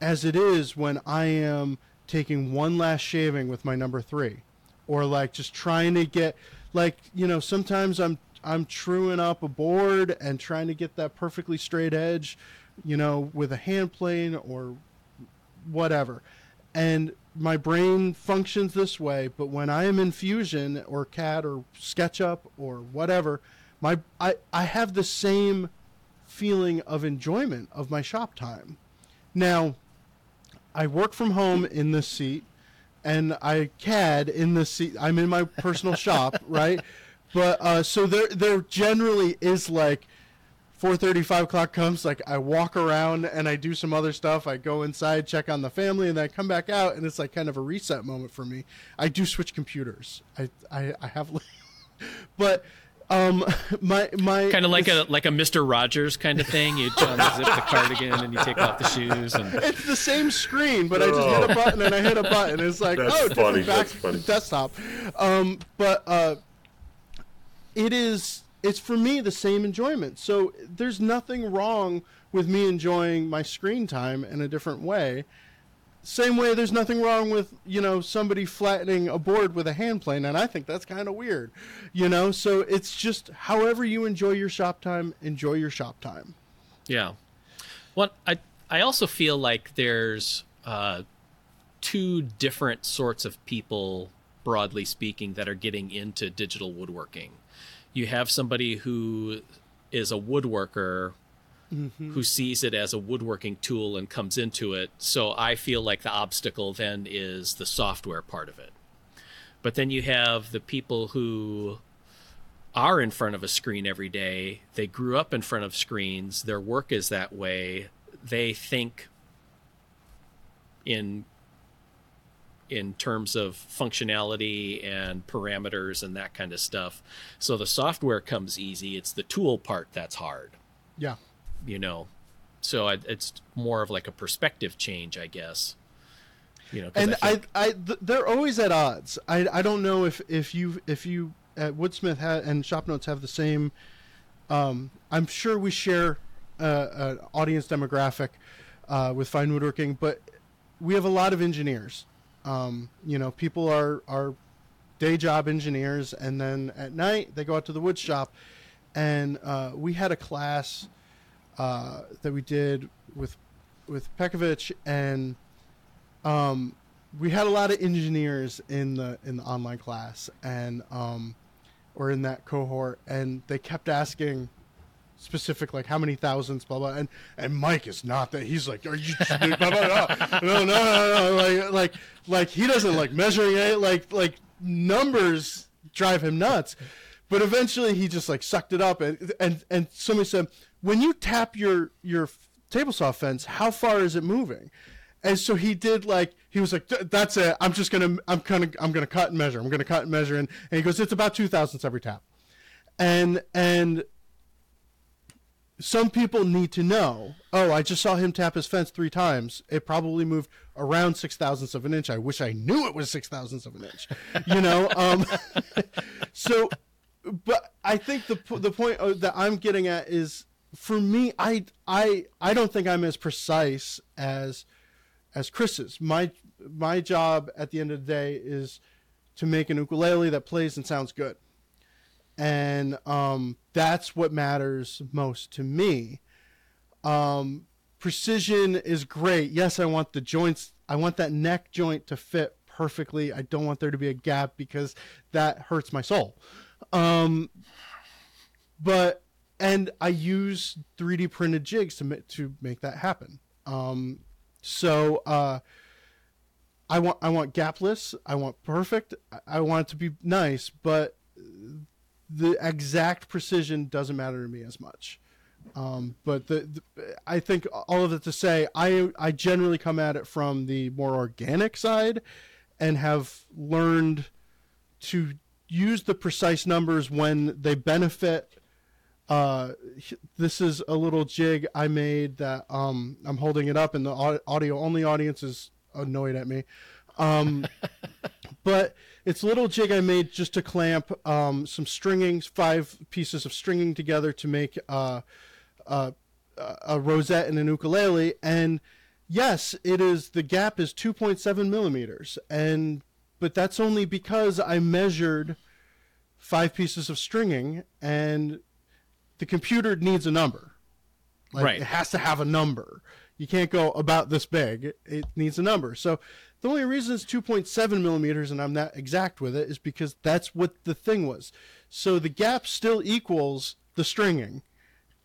as it is when I am taking one last shaving with my number three, or like just trying to get like you know sometimes I'm I'm truing up a board and trying to get that perfectly straight edge, you know, with a hand plane or whatever. And my brain functions this way, but when I am in Fusion or CAD or SketchUp or whatever, my I, I have the same feeling of enjoyment of my shop time. Now, I work from home in this seat and I CAD in this seat. I'm in my personal shop, right? But uh, so there, there generally is like 4:30, 5 o'clock comes. Like I walk around and I do some other stuff. I go inside, check on the family, and then I come back out, and it's like kind of a reset moment for me. I do switch computers. I, I, I have, but um, my my kind of like a like a Mister Rogers kind of thing. You unzip the cardigan and you take off the shoes, and it's the same screen, but I just hit a oh. button and I hit a button. It's like That's oh, funny. back That's funny. desktop. Um, but uh, it is it's for me the same enjoyment. So there's nothing wrong with me enjoying my screen time in a different way. Same way there's nothing wrong with, you know, somebody flattening a board with a hand plane and I think that's kind of weird. You know, so it's just however you enjoy your shop time, enjoy your shop time. Yeah. Well, I I also feel like there's uh, two different sorts of people broadly speaking that are getting into digital woodworking you have somebody who is a woodworker mm-hmm. who sees it as a woodworking tool and comes into it. So I feel like the obstacle then is the software part of it. But then you have the people who are in front of a screen every day. They grew up in front of screens. Their work is that way. They think in in terms of functionality and parameters and that kind of stuff. So the software comes easy. It's the tool part that's hard. Yeah. You know, so it's more of like a perspective change, I guess. You know, and I, think... I, I th- they're always at odds. I, I don't know if if you if you at Woodsmith ha- and Shop Notes have the same. Um, I'm sure we share uh, an audience demographic uh, with fine woodworking, but we have a lot of engineers um, you know, people are are day job engineers, and then at night they go out to the wood shop. And uh, we had a class uh, that we did with with Pekovich, and um, we had a lot of engineers in the in the online class, and um, or in that cohort, and they kept asking specific like how many thousands blah blah and and mike is not that he's like are you blah, blah, blah. no no no no like like like he doesn't like measuring it like like numbers drive him nuts. But eventually he just like sucked it up and and and somebody said when you tap your your table saw fence how far is it moving? And so he did like he was like that's it. I'm just gonna i'm gonna i'm gonna cut and measure. I'm gonna cut and measure. And, and he goes it's about two thousandths every tap. And and some people need to know oh i just saw him tap his fence three times. It probably moved around six thousandths of an inch. I wish i knew it was six thousandths of an inch you know um, so but i think the, the point uh, that i'm getting at is for me i i i don't think i'm as precise as as chris's my my job at the end of the day is to make an ukulele that plays and sounds good and um, that's what matters most to me. Um, precision is great. Yes, I want the joints. I want that neck joint to fit perfectly. I don't want there to be a gap because that hurts my soul. Um, but and I use 3D printed jigs to to make that happen. Um, so uh, I want I want gapless. I want perfect. I want it to be nice, but the exact precision doesn't matter to me as much. Um, but the, the, I think all of it to say, I I generally come at it from the more organic side, and have learned to use the precise numbers when they benefit. Uh, this is a little jig I made that um, I'm holding it up, and the audio only audience is annoyed at me. Um, but it's a little jig I made just to clamp um, some stringing, five pieces of stringing together to make uh, uh, a rosette and an ukulele. And yes, it is the gap is 2.7 millimeters, and but that's only because I measured five pieces of stringing, and the computer needs a number. Like, right. It has to have a number. You can't go about this big. It needs a number. So the only reason it's 2.7 millimeters and I'm that exact with it is because that's what the thing was. So the gap still equals the stringing.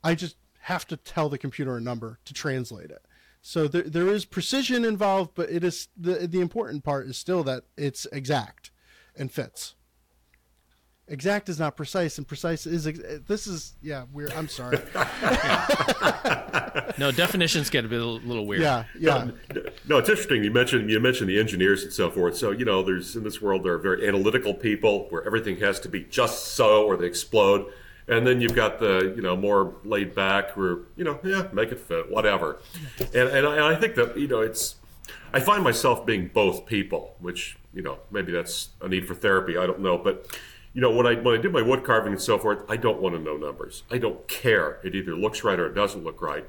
I just have to tell the computer a number to translate it. So there, there is precision involved, but it is the the important part is still that it's exact and fits exact is not precise and precise is ex- this is yeah weird i'm sorry no definitions get a, bit, a little weird yeah yeah no, no, it's interesting you mentioned you mentioned the engineers and so forth. So you know there's in this world there are very analytical people where everything has to be just so or they explode. And then you've got the you know more laid back where you know yeah make it fit whatever. And and I, and I think that you know it's i find myself being both people which you know maybe that's a need for therapy i don't know. But you know, when I when I do my wood carving and so forth, I don't want to know numbers. I don't care. It either looks right or it doesn't look right.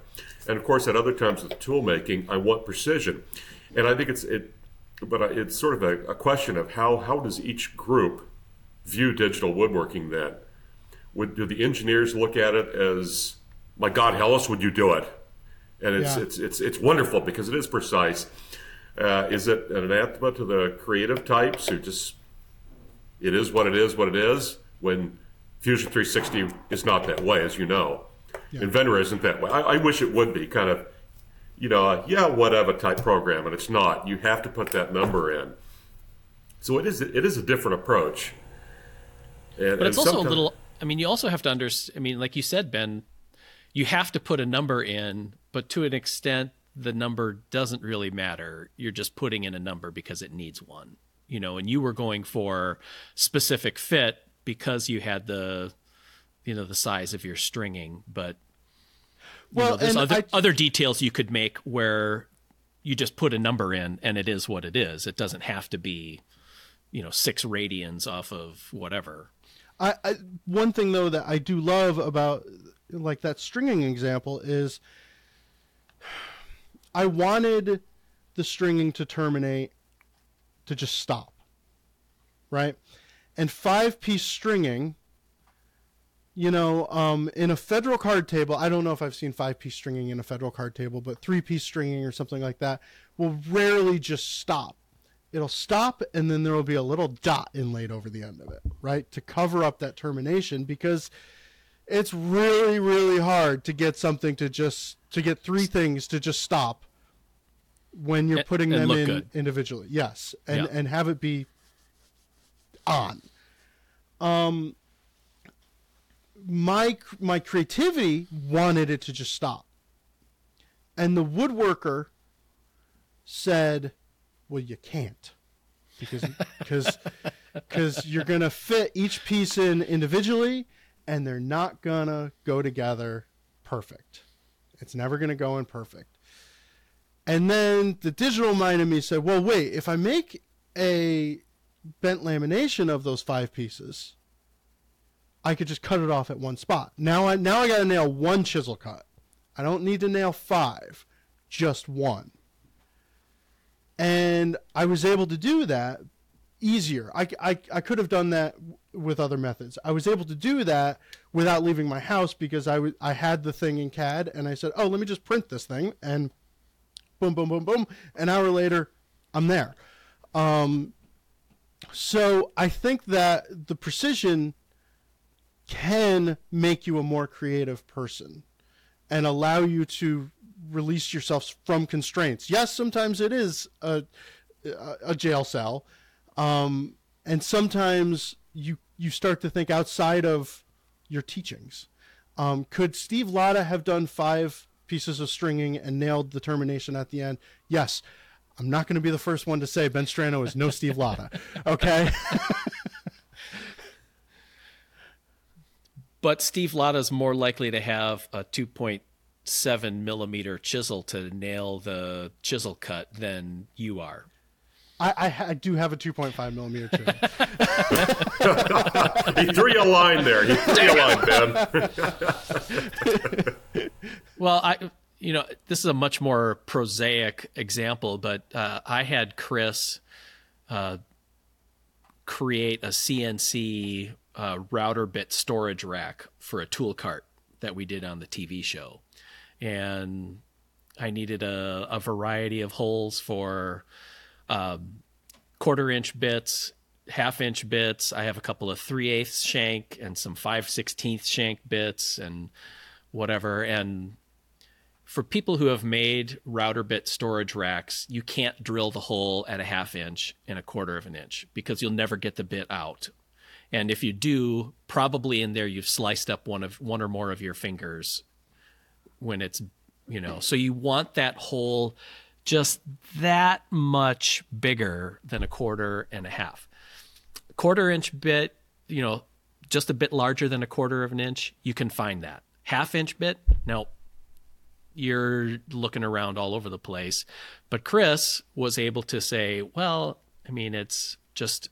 And of course, at other times with tool making, I want precision. And I think it's it, but it's sort of a, a question of how how does each group view digital woodworking? Then, would do the engineers look at it as, my God, Hellas, would you do it? And it's yeah. it's it's it's wonderful because it is precise. Uh, is it an anathema to the creative types who just it is what it is, what it is. When Fusion 360 is not that way, as you know. Yeah. Inventor isn't that way. I, I, wish it would be kind of, you know, yeah, whatever type program, and it's not. You have to put that number in. So it is. It is a different approach. And, but it's also a little. I mean, you also have to understand. I mean, like you said, Ben, you have to put a number in, but to an extent, the number doesn't really matter. You're just putting in a number because it needs one you know, and you were going for specific fit because you had the, you know, the size of your stringing, but well, know, there's other I, other details you could make where you just put a number in and it is what it is. It doesn't have to be, you know, six radians off of whatever. I, I one thing though that I do love about like that stringing example is I wanted the stringing to terminate to just stop. Right? And five piece stringing, you know, um, in a federal card table, I don't know if I've seen five piece stringing in a federal card table, but three piece stringing or something like that will rarely just stop. It'll stop and then there will be a little dot inlaid over the end of it, right? To cover up that termination because it's really, really hard to get something to just, to get three things to just stop when you're putting and, and them in good. individually. Yes, and yeah. and have it be on. Um, my my creativity wanted it to just stop, and the woodworker said, "Well, you can't." Because because because you're gonna fit each piece in individually, and they're not gonna go together perfect. It's never gonna go in perfect. And then the digital mind of me said, well, wait, if I make a bent lamination of those five pieces, I could just cut it off at one spot. Now I now I got to nail one chisel cut. I don't need to nail five, just one. And I was able to do that easier. I, I, I could have done that with other methods. I was able to do that without leaving my house because I, w- I had the thing in CAD and I said, oh, let me just print this thing and boom, boom, boom, boom. An hour later, I'm there. Um, so I think that the precision can make you a more creative person and allow you to release yourself from constraints. Yes, sometimes it is a a, jail cell, um, and sometimes you you start to think outside of your teachings. Um, could Steve Latta have done five pieces of stringing and nailed the termination at the end? Yes. I'm not going to be the first one to say Ben Strano is no Steve Latta. Okay. but Steve Latta is more likely to have a 2.7 millimeter chisel to nail the chisel cut than you are. I, I, I do have a 2.5 millimeter chisel. he threw you a line there. He threw you a line, Ben. Well, I you know, this is a much more prosaic example, but uh, I had Chris uh, create a CNC uh, router bit storage rack for a tool cart that we did on the TV show. And I needed a, a variety of holes for um, quarter inch bits, half inch bits. I have a couple of three eighths shank and some five sixteenth shank bits and whatever. And for people who have made router bit storage racks, you can't drill the hole at a half inch and a quarter of an inch because you'll never get the bit out. And if you do, probably in there you've sliced up one of one or more of your fingers when it's you know. So you want that hole just that much bigger than a quarter and a half. Quarter inch bit, you know, just a bit larger than a quarter of an inch, you can find that. Half inch bit, no, you're looking around all over the place. But Chris was able to say, well, I mean, it's just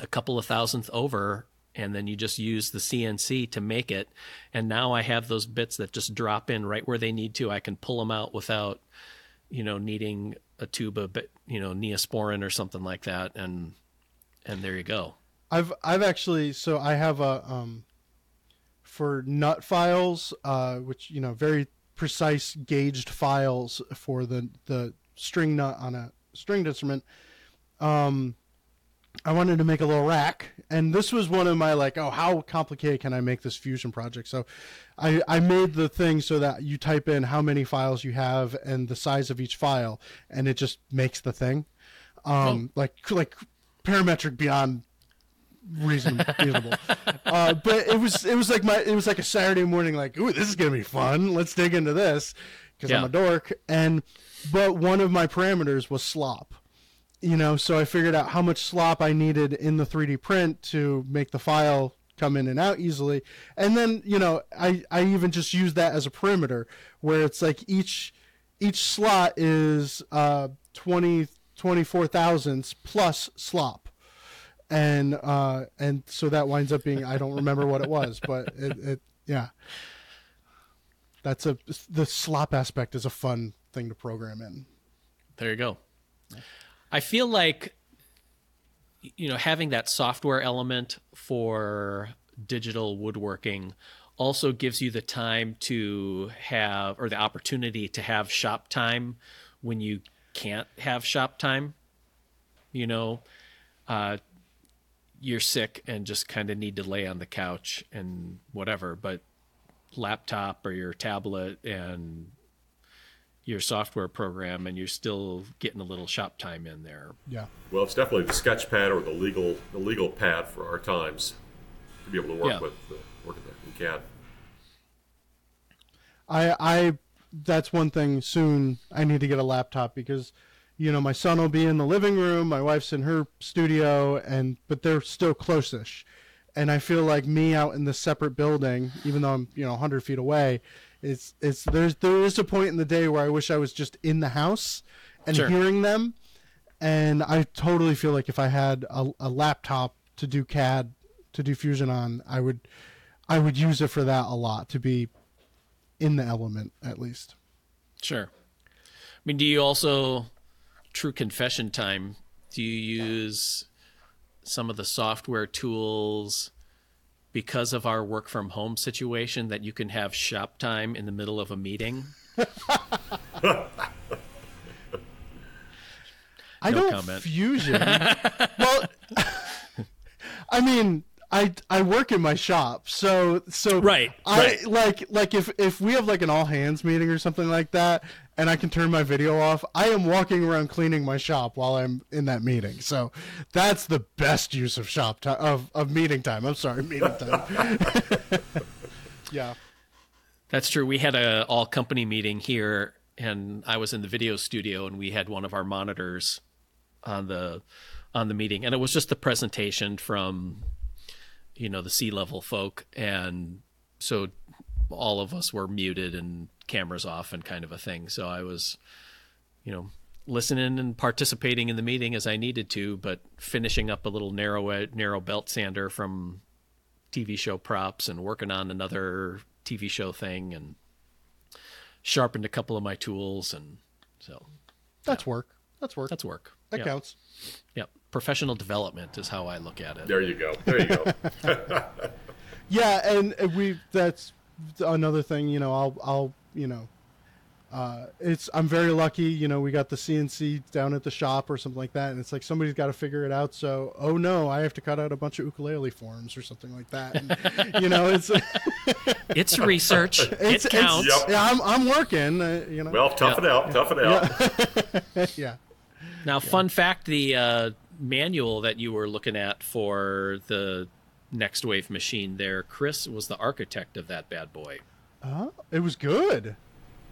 a couple of thousandth over, and then you just use the CNC to make it. And now I have those bits that just drop in right where they need to. I can pull them out without, you know, needing a tube of, you know, neosporin or something like that. And, and there you go. I've, I've actually, so I have a, um, for nut files, uh, which, you know, very precise gauged files for the the string nut on a stringed instrument. Um, I wanted to make a little rack, and this was one of my like, oh, how complicated can I make this fusion project? So, I I made the thing so that you type in how many files you have and the size of each file, and it just makes the thing, um, like like parametric beyond reasonable. uh, but it was it was like my it was like a Saturday morning, like, ooh, this is gonna be fun. Let's dig into this because yeah. I'm a dork. And but one of my parameters was slop. You know, so I figured out how much slop I needed in the 3D print to make the file come in and out easily. And then, you know, I, I even just use that as a perimeter where it's like each each slot is uh 20 24 thousandths plus slop and uh, and so that winds up being I don't remember what it was, but it, it yeah. That's a the slop aspect is a fun thing to program in. There you go. I feel like you know having that software element for digital woodworking also gives you the time to have or the opportunity to have shop time when you can't have shop time you know uh, you're sick and just kind of need to lay on the couch and whatever, but laptop or your tablet and your software program and you're still getting a little shop time in there. Yeah. Well, it's definitely the sketch pad or the legal the legal pad for our times to be able to work yeah. with uh, work in CAD. I I that's one thing soon I need to get a laptop because you know, my son will be in the living room, my wife's in her studio, and but they're still close-ish. And I feel like me out in the separate building, even though I'm you know 100 feet away, it's it's there's there is a point in the day where I wish I was just in the house and sure. hearing them. And I totally feel like if I had a, a laptop to do CAD to do Fusion on, I would I would use it for that a lot to be in the element at least. Sure. I mean, do you also true confession time, do you use some of the software tools because of our work from home situation that you can have shop time in the middle of a meeting? I no don't comment. fusion. well, I mean, I I work in my shop, so so right. I right. like like if if we have like an all hands meeting or something like that, and I can turn my video off, I am walking around cleaning my shop while I'm in that meeting. So that's the best use of shop time of, of meeting time. I'm sorry, meeting time. yeah. That's true. We had a all company meeting here and I was in the video studio and we had one of our monitors on the on the meeting and it was just the presentation from you know the C-level folk and so all of us were muted and cameras off and kind of a thing. So I was, you know, listening and participating in the meeting as I needed to, but finishing up a little narrow narrow belt sander from TV show props and working on another TV show thing and sharpened a couple of my tools and so that's yeah. work. That's work. That's work. That counts. Yep. Professional development is how I look at it. There you go. There you go. yeah, and we that's another thing, you know, I'll I'll you know, uh, it's I'm very lucky. You know, we got the CNC down at the shop or something like that, and it's like somebody's got to figure it out. So, oh no, I have to cut out a bunch of ukulele forms or something like that. And, you know, it's it's research. It's, it counts. It's, yep. Yeah, I'm I'm working. Uh, you know. Well, tough yep. it out. Tough it out. yeah. Now, yeah. fun fact: the uh, manual that you were looking at for the Next Wave machine, there, Chris was the architect of that bad boy. Oh, it was good.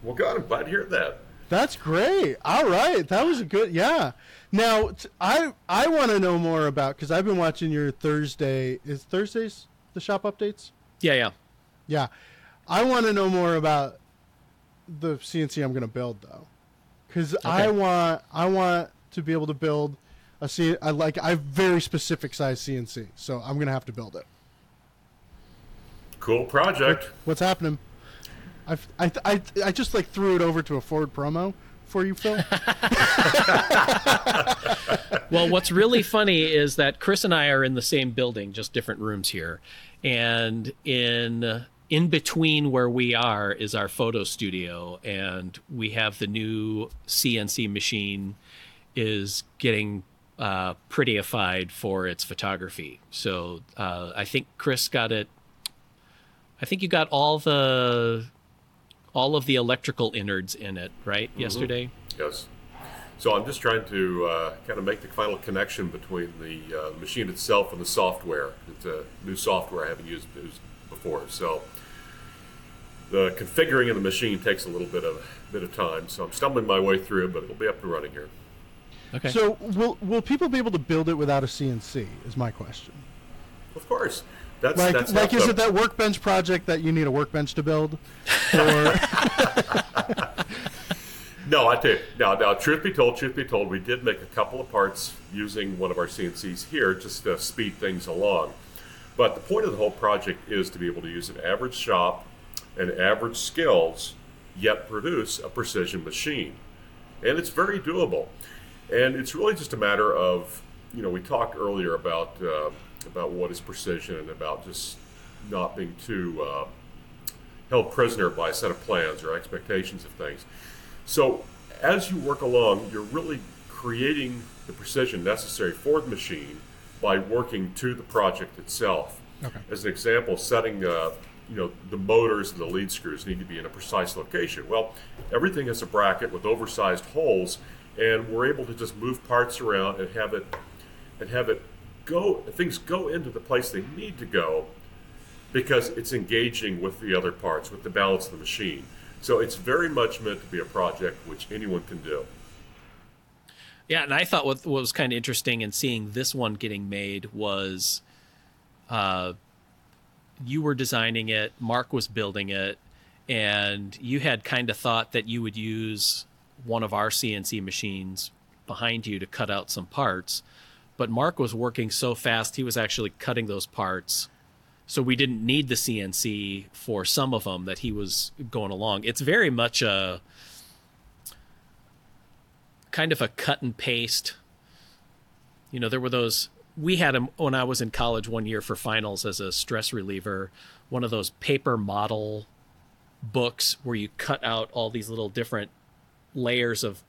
Well, God, I'm glad to hear that. That's great. All right, that was a good. Yeah. Now, I I want to know more about because I've been watching your Thursday. Is Thursdays the shop updates? Yeah, yeah, yeah. I want to know more about the CNC I'm going to build though, because okay. I want I want to be able to build a C. I like I have very specific size CNC, so I'm going to have to build it. Cool project. What, what's happening? I, I, I, just like threw it over to a Ford promo for you, Phil. well, what's really funny is that Chris and I are in the same building, just different rooms here, and in in between where we are is our photo studio, and we have the new CNC machine is getting uh, prettyified for its photography. So uh, I think Chris got it. I think you got all the all of the electrical innards in it, right? Mm-hmm. Yesterday. Yes. So I'm just trying to uh, kind of make the final connection between the uh, machine itself and the software. It's a new software I haven't used, used before. So the configuring of the machine takes a little bit of bit of time. So I'm stumbling my way through it, but it'll be up and running here. Okay. So will will people be able to build it without a CNC? Is my question. Of course. That's, like, that's like is it that workbench project that you need a workbench to build? Or no, I tell you. Now, now, truth be told, truth be told, we did make a couple of parts using one of our CNCs here just to speed things along. But the point of the whole project is to be able to use an average shop and average skills, yet produce a precision machine, and it's very doable. And it's really just a matter of, you know, we talked earlier about. Uh, about what is precision and about just not being too uh, held prisoner by a set of plans or expectations of things. So as you work along, you're really creating the precision necessary for the machine by working to the project itself. Okay. As an example, setting uh, you know the motors and the lead screws need to be in a precise location. Well, everything has a bracket with oversized holes, and we're able to just move parts around and have it and have it go things go into the place they need to go because it's engaging with the other parts, with the balance of the machine. So it's very much meant to be a project which anyone can do. Yeah, and I thought what, what was kind of interesting in seeing this one getting made was uh, you were designing it, Mark was building it, and you had kind of thought that you would use one of our CNC machines behind you to cut out some parts but Mark was working so fast, he was actually cutting those parts. So we didn't need the CNC for some of them that he was going along. It's very much a kind of a cut and paste. You know, there were those we had them when I was in college one year for finals as a stress reliever, one of those paper model books where you cut out all these little different layers of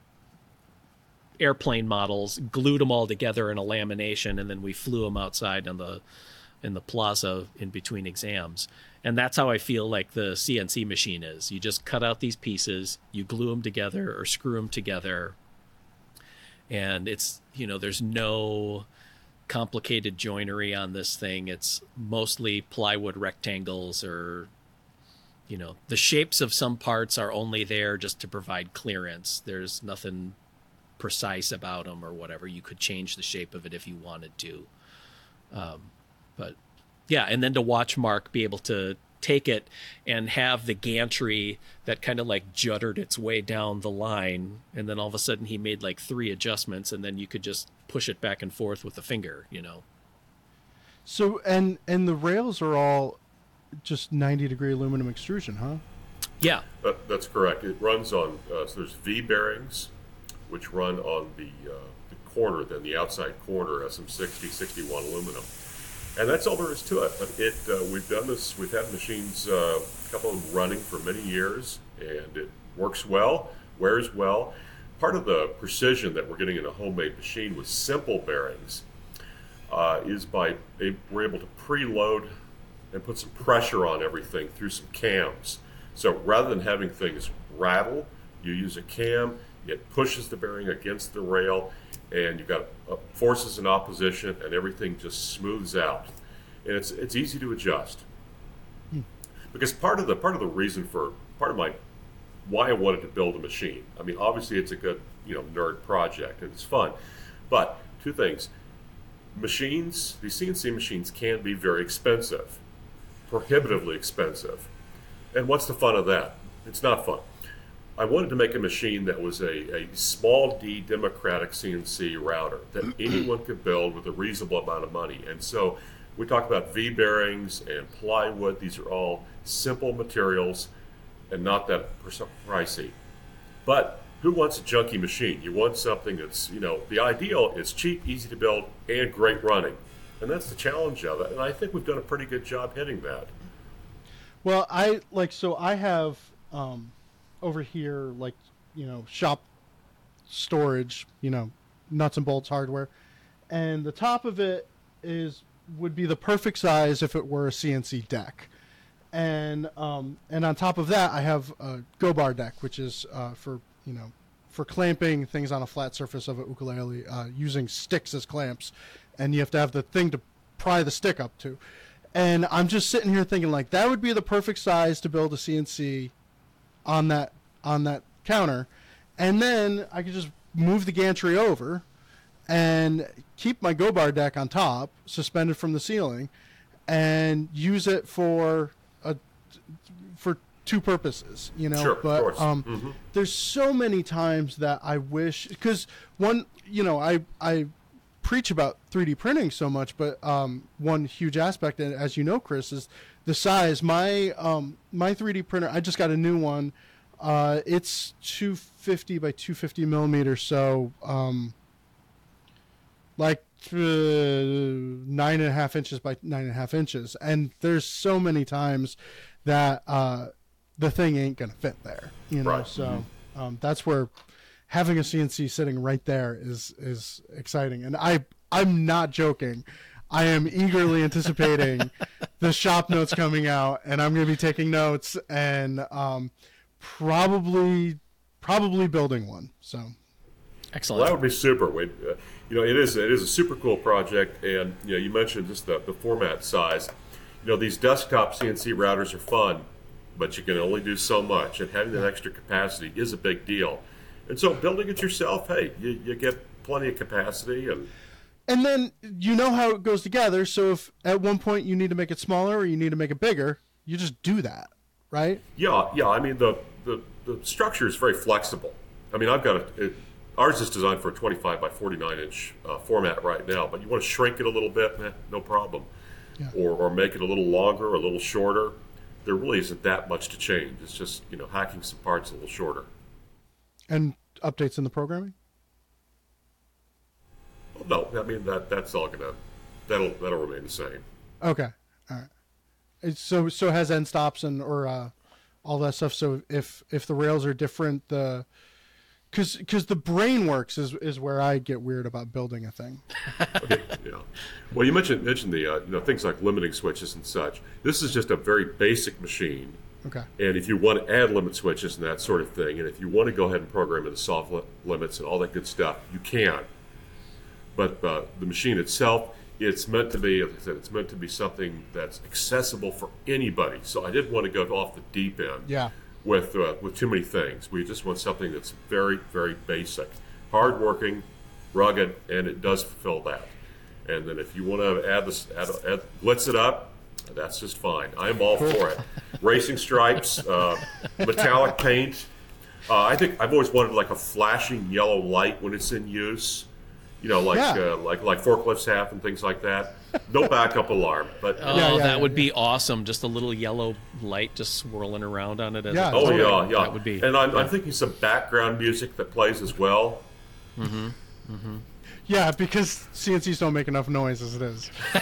airplane models, glued them all together in a lamination, and then we flew them outside on the in the plaza in between exams. And that's how I feel like the CNC machine is. You just cut out these pieces, you glue them together or screw them together. And it's, you know, there's no complicated joinery on this thing. It's mostly plywood rectangles or you know, the shapes of some parts are only there just to provide clearance. There's nothing precise about them or whatever. You could change the shape of it if you wanted to. Um, but yeah, and then to watch Mark be able to take it and have the gantry that kind of like juddered its way down the line and then all of a sudden he made like three adjustments and then you could just push it back and forth with the finger you know So and and the rails are all just 90 degree aluminum extrusion, huh? yeah That, that's correct. It runs on, uh, so there's V bearings, which run on the, uh, the corner, then the outside corner, SM60, 61 aluminum. And that's all there is to it. But it, uh, we've done this, we've had machines, uh, a couple of them running for many years, and it works well, wears well. Part of the precision that we're getting in a homemade machine with simple bearings uh, is by we're able to preload and put some pressure on everything through some cams. So rather than having things rattle, you use a cam. It pushes the bearing against the rail, and you've got uh, forces in opposition, and everything just smooths out. And it's it's easy to adjust. Because part of the part of the reason for part of my why I wanted to build a machine. I mean, obviously it's a good you know nerd project and it's fun, but two things: machines, these CNC machines can be very expensive, prohibitively expensive. And what's the fun of that? It's not fun. I wanted to make a machine that was a, a small d democratic CNC router that anyone could build with a reasonable amount of money. And so we talk about V bearings and plywood. These are all simple materials and not that pricey. But who wants a junky machine? You want something that's, you know, the ideal is cheap, easy to build, and great running. And that's the challenge of it. And I think we've done a pretty good job hitting that. Well, I like so I have um over here like, you know, shop storage, you know, nuts and bolts hardware. And the top of it is would be the perfect size if it were a CNC deck. And um and on top of that I have a go bar deck which is uh for, you know, for clamping things on a flat surface of a ukulele uh, using sticks as clamps and you have to have the thing to pry the stick up to. And I'm just sitting here thinking like that would be the perfect size to build a CNC on that on that counter, and then I could just move the gantry over and keep my go bar deck on top, suspended from the ceiling, and use it for a for two purposes. You know, Sure, of but course. um, Mhm. there's so many times that I wish because one, you know, I I preach about 3D printing so much, but um, one huge aspect, and as you know, Chris, is the size. My um, my 3D printer, I just got a new one. Uh, it's 250 by 250 millimeters, so um, like uh, nine and a half inches by nine and a half inches. And there's so many times that uh, the thing ain't gonna fit there, you know. Right. So um, that's where having a CNC sitting right there is is exciting, and I I'm not joking. I am eagerly anticipating the shop notes coming out, and I'm going to be taking notes and um, probably probably building one. So excellent Well, that would be super. We, uh, you know, it is it is a super cool project, and you know, you mentioned just the, the format size. You know, these desktop CNC routers are fun, but you can only do so much, and having that extra capacity is a big deal. And so, building it yourself, hey, you, you get plenty of capacity, and and then you know how it goes together. So if at one point you need to make it smaller or you need to make it bigger, you just do that, right? yeah, yeah. I mean, the the, the structure is very flexible. I mean, I've got a. It, Ours is designed for a 25 by 49 inch uh, format right now, but you want to shrink it a little bit, eh, no problem. Yeah. Or, or make it a little longer, or a little shorter. There really isn't that much to change. It's just you know hacking some parts a little shorter. And updates in the programming. No, I mean that that's all gonna that'll that'll remain the same. Okay, all right. It's so so has end stops and or uh, all that stuff. So if if the rails are different, the because because the brain works is is where I get weird about building a thing. Okay, yeah. Well, you mentioned mentioned the uh, you know things like limiting switches and such. This is just a very basic machine. Okay. And if you want to add limit switches and that sort of thing, and if you want to go ahead and program in the soft li- limits and all that good stuff, you can. But uh, the machine itself, it's meant to be, as I said, it's meant to be something that's accessible for anybody. So I didn't want to go off the deep end Yeah. with uh, with too many things. We just want something that's very, very basic, hardworking, rugged, and it does fulfill that. And then if you want to add this, add, add, blitz it up, that's just fine. I'm all for it. Racing stripes, uh, metallic paint. Uh, I think I've always wanted like a flashing yellow light when it's in use. You know, like Yeah. uh, like like forklifts have and things like that. No backup alarm, but Oh, Yeah, yeah, that would yeah. be awesome. Just a little yellow light just swirling around on it. As Yeah, it Oh yeah, yeah. That would be. And I'm, I'm thinking some background music that plays as well. Mm-hmm. Mm-hmm. Yeah, because CNCs don't make enough noise as it is.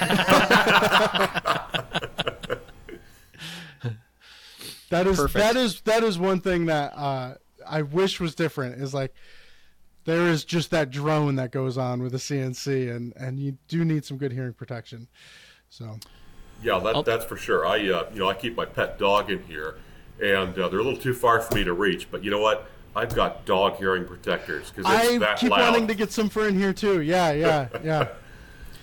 that is Perfect. that is that is one thing that uh, I wish was different. Is like there is just that drone that goes on with the CNC, and and you do need some good hearing protection. So Yeah, that, that's for sure. I uh, you know I keep my pet dog in here, and uh, they're a little too far for me to reach. But you know what? I've got dog hearing protectors because it's I that keep loud. wanting to get some for in here too. Yeah, yeah, yeah.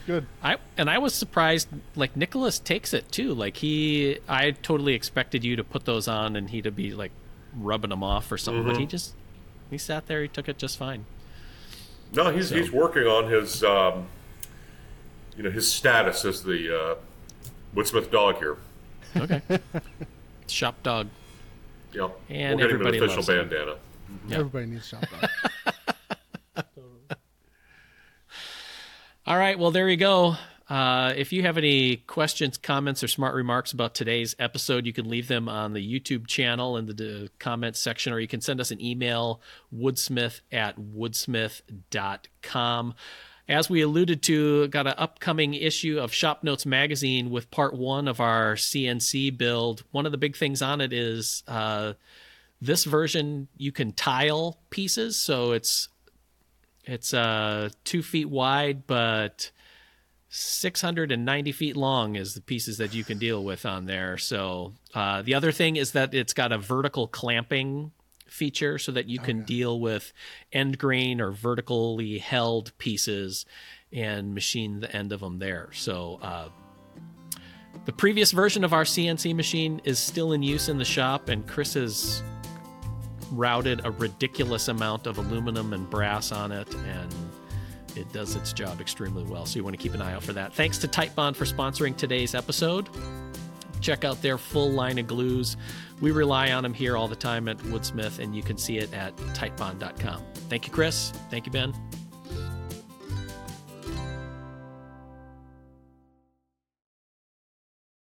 Good. I and I was surprised. Like Nicholas takes it too. Like he, I totally expected you to put those on and he to be like rubbing them off or something. But he just he sat there. He took it just fine. no, he's So- he's working on his um, you know his status as the uh, Woodsmith dog here. Okay. Shop dog. Yep, And we're getting everybody an official loves him. bandana. Yeah. Everybody needs shop dog. All right. Well, there you go. Uh, if you have any questions, comments, or smart remarks about today's episode, you can leave them on the YouTube channel in the, comments section, or you can send us an email, woodsmith at woodsmith.com. As we alluded to, got an upcoming issue of Shop Notes magazine with part one of our CNC build. One of the big things on it is uh, this version you can tile pieces, so it's it's uh two feet wide, but 690 feet long is the pieces that you can deal with on there. So uh, the other thing is that it's got a vertical clamping feature so that you can deal with end grain or vertically held pieces and machine the end of them there. So uh, the previous version of our CNC machine is still in use in the shop, and Chris has routed a ridiculous amount of aluminum and brass on it, and it does its job extremely well. So you want to keep an eye out for that. Thanks to Titebond for sponsoring today's episode. Check out their full line of glues. We rely on them here all the time at Woodsmith, and you can see it at titebond.com. Thank you, Chris. Thank you, Ben.